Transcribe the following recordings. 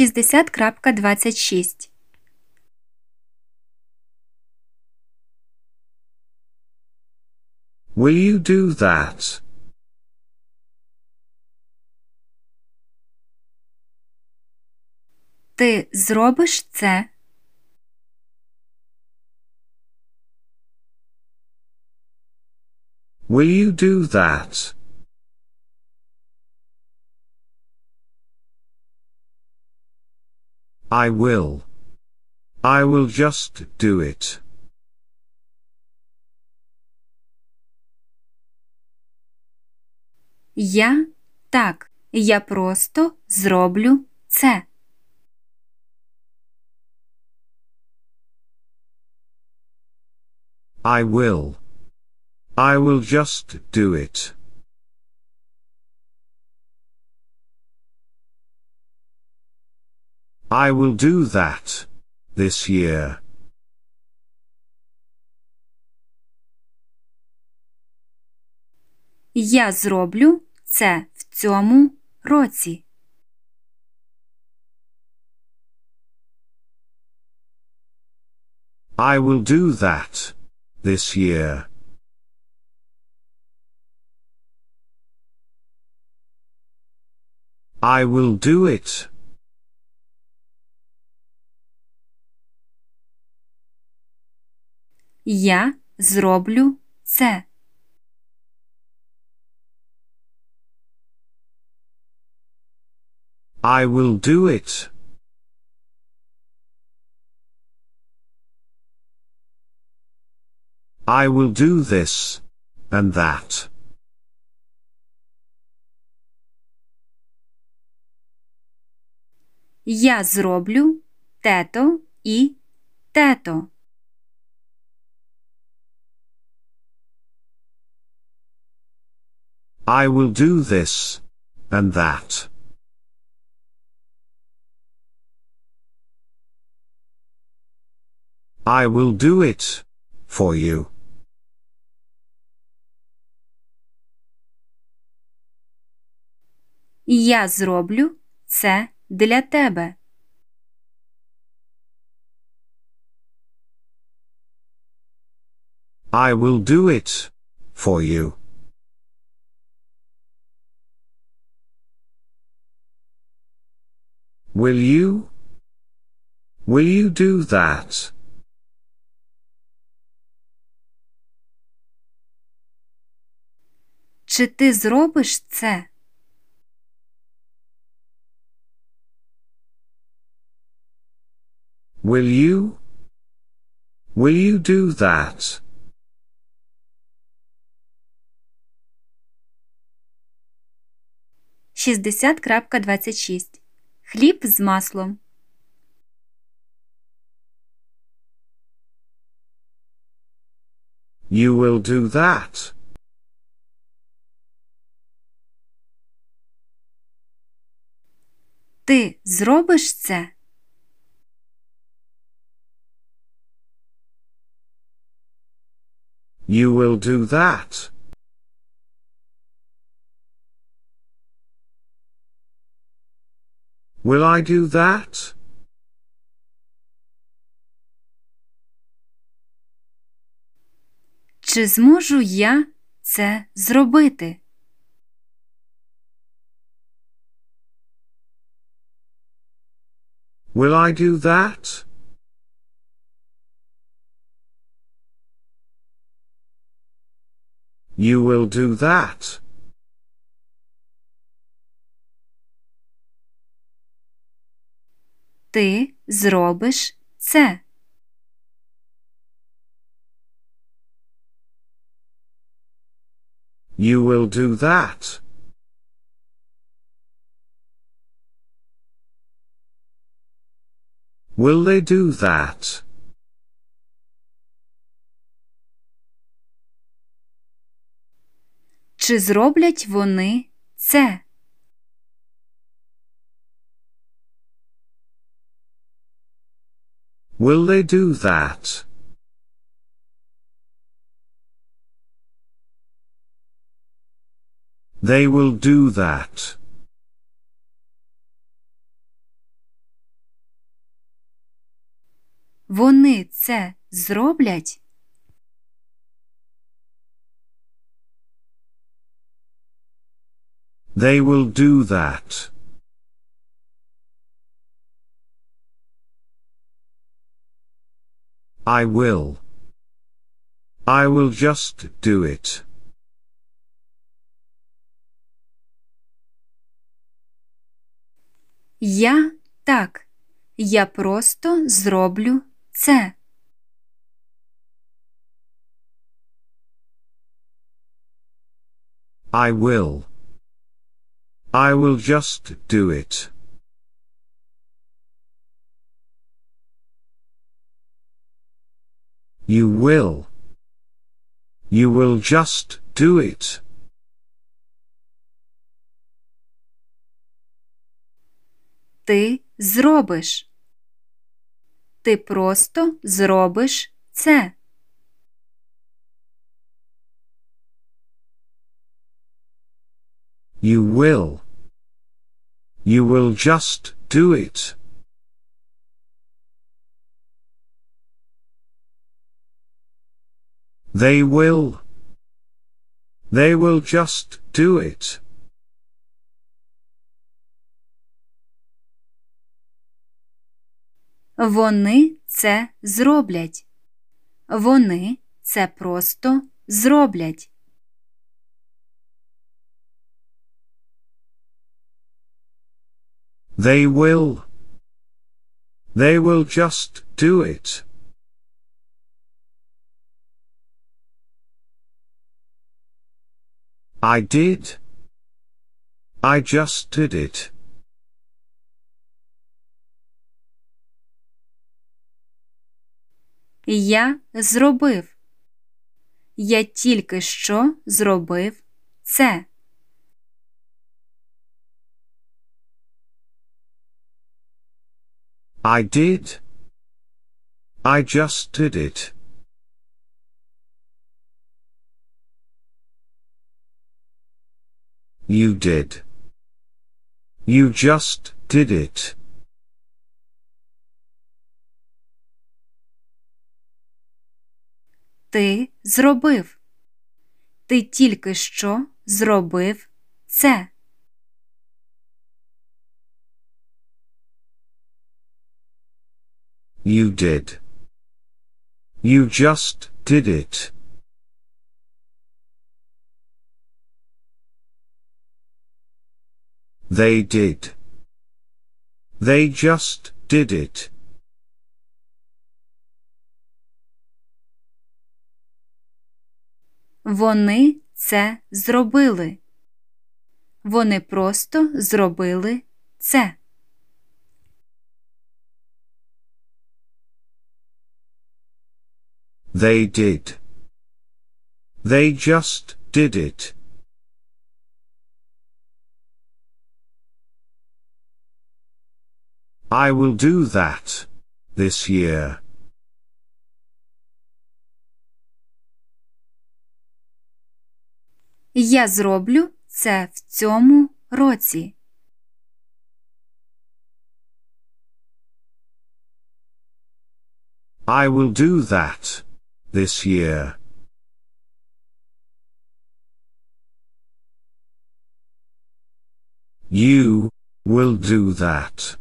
60.26 Will you do that? Ти зробиш це? Will you do that? I will. I will just do it. Я так. Я просто зроблю це. I will. I will just do it. I will do that. This year. Я зроблю це в цьому році. I will do that. This year. I will do it. Я зроблю це. I will do it. I will do this. And that. Я зроблю тето і тето. I will do this. And that. I will do it. For you. Я зроблю це для тебе. I will do it. For you. Will you? Will you do that? Чи ти зробиш це? Will you? Will you do that? Шістдесят крапка двадцять шість. Хліб з маслом. You will do that. Ти зробиш це? You will do that. Will I do that? Чи зможу я це зробити? Will I do that? You will do that. Ти зробиш це. You will do that. Will they do that? Чи зроблять вони це? Will they do that? They will do that. Вони це зроблять? They will do that. I will. I will just do it. Я так. Я просто зроблю це. I will. I will just do it. You will. You will just do it. Ти зробиш. Ти просто зробиш це. You will. You will just do it. They will. They will just do it. Вони це зроблять. Вони це просто зроблять. They will. They will just do it. I did. I just did it. Я зробив. Я тільки що зробив це. I did. I just did it. You did. You just did it. Ти зробив. Ти тільки що зробив це. You did. You just did it. They did. They just did it. Вони це зробили. Вони просто зробили це. They did. They just did it. I will do that. This year. Я зроблю це в цьому році. I will do that. This year. You will do that.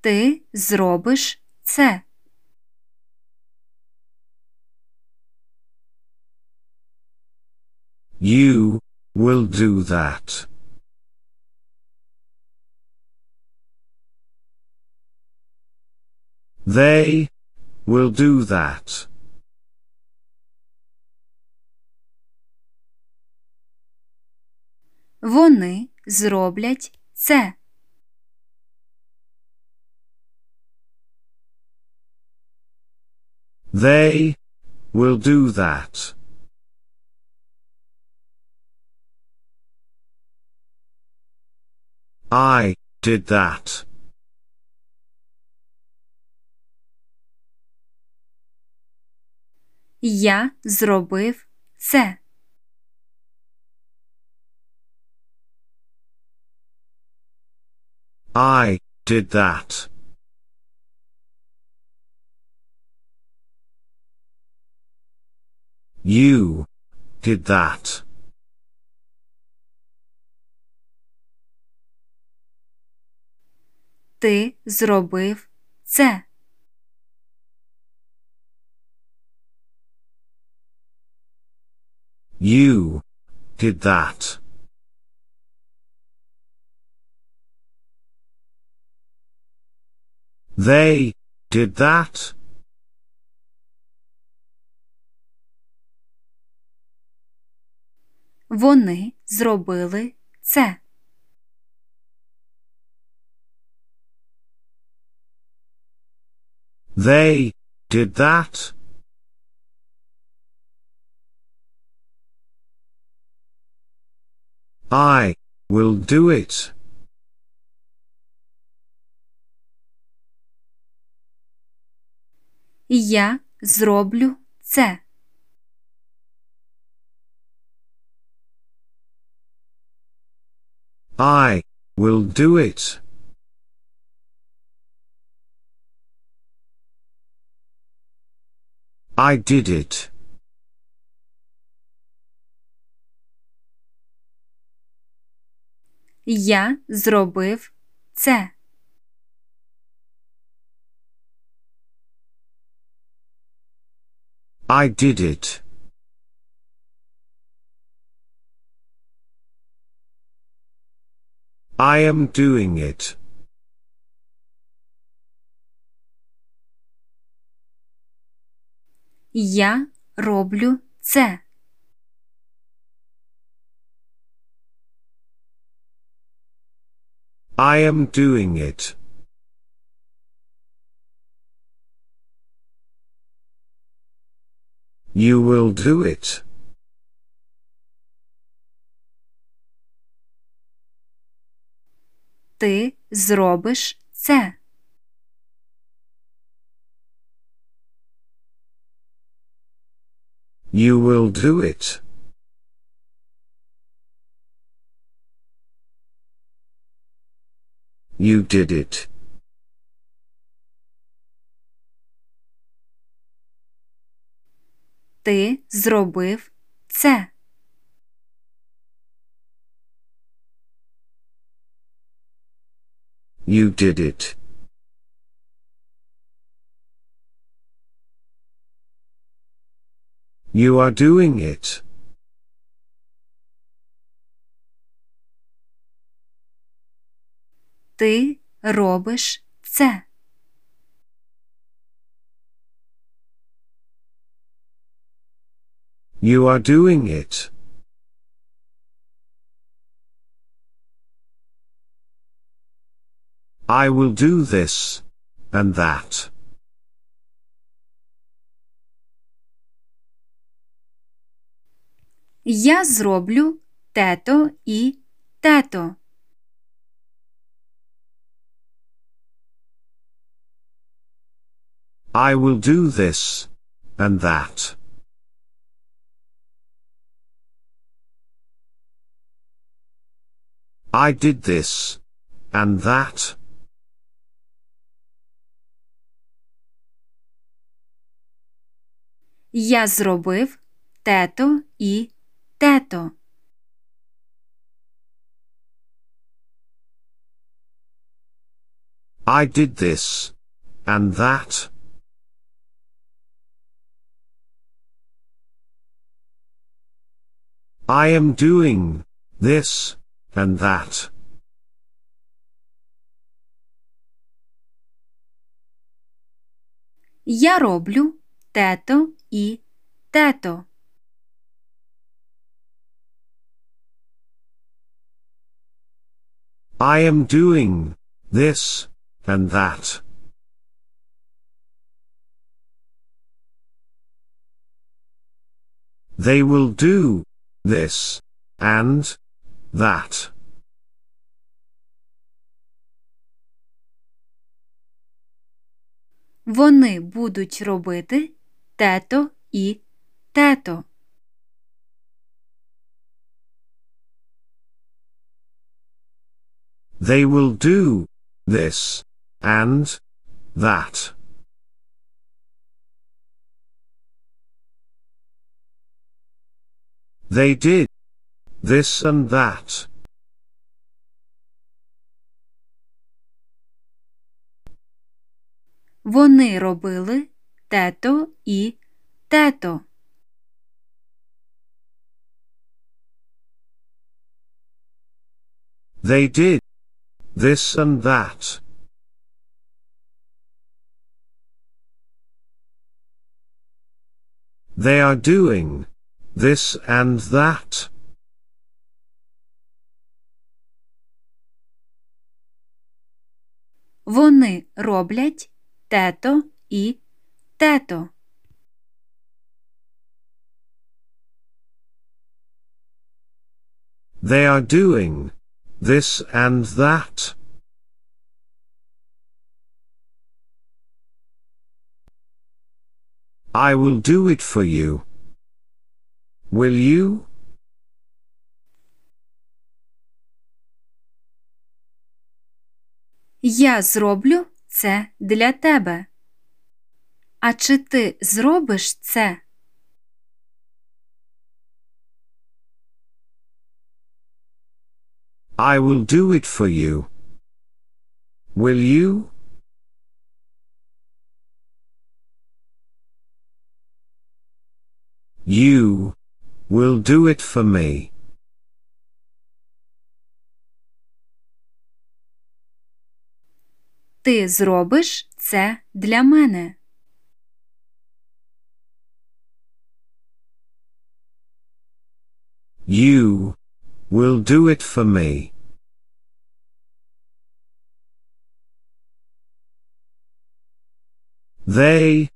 Ти зробиш це. You will do that. They will do that. Вони зроблять це. They will do that. I did that. Я зробив це. I did that. You did that. Ти зробив це. You did that. They did that. Вони зробили це. They did that. I will do it. Я зроблю це. I will do it. I did it. Я зробив це. I did it. I am doing it. Я роблю це. I am doing it. You will do it. Ти зробиш це. You will do it. You did it. Ти зробив це. You did it. You are doing it. Ти робиш це. You are doing it. I will do this and that. Я зроблю тето і тето. I will do this and that. I did this and that. Я зробив тето і тето. I did this and that. I am doing this and that. Я роблю тето і тето. I am doing this and that. They will do this and that. Вони будуть робити тето і тето. They will do this, and that. They did this and that. Вони робили тето і тето. They did this and that. They are doing this and that. Вони роблять тето і тето. They are doing this and that. I will do it for you. Will you? Я зроблю це для тебе. А чи ти зробиш це? I will do it for you. Will you? You will do it for me. Ти зробиш це для мене. You will do it for me. They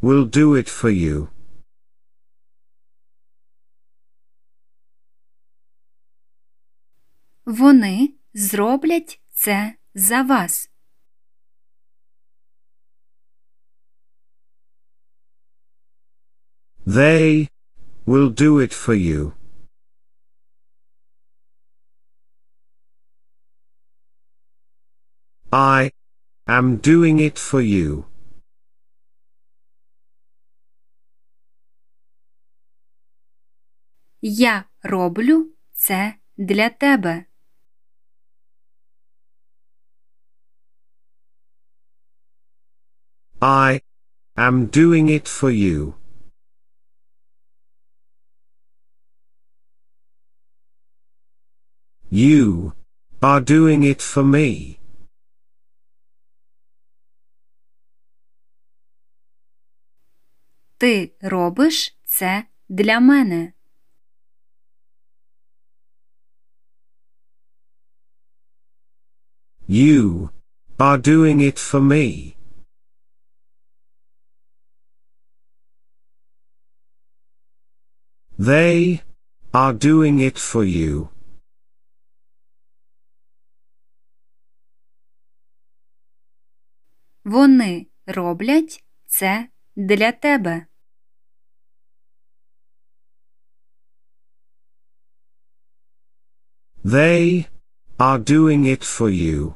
will do it for you. Вони зроблять це за вас. They will do it for you. I am doing it for you. Я роблю це для тебе. I am doing it for you. You are doing it for me. Ти робиш це для мене. You are doing it for me. They are doing it for you. Вони роблять це для тебе. They are doing it for you.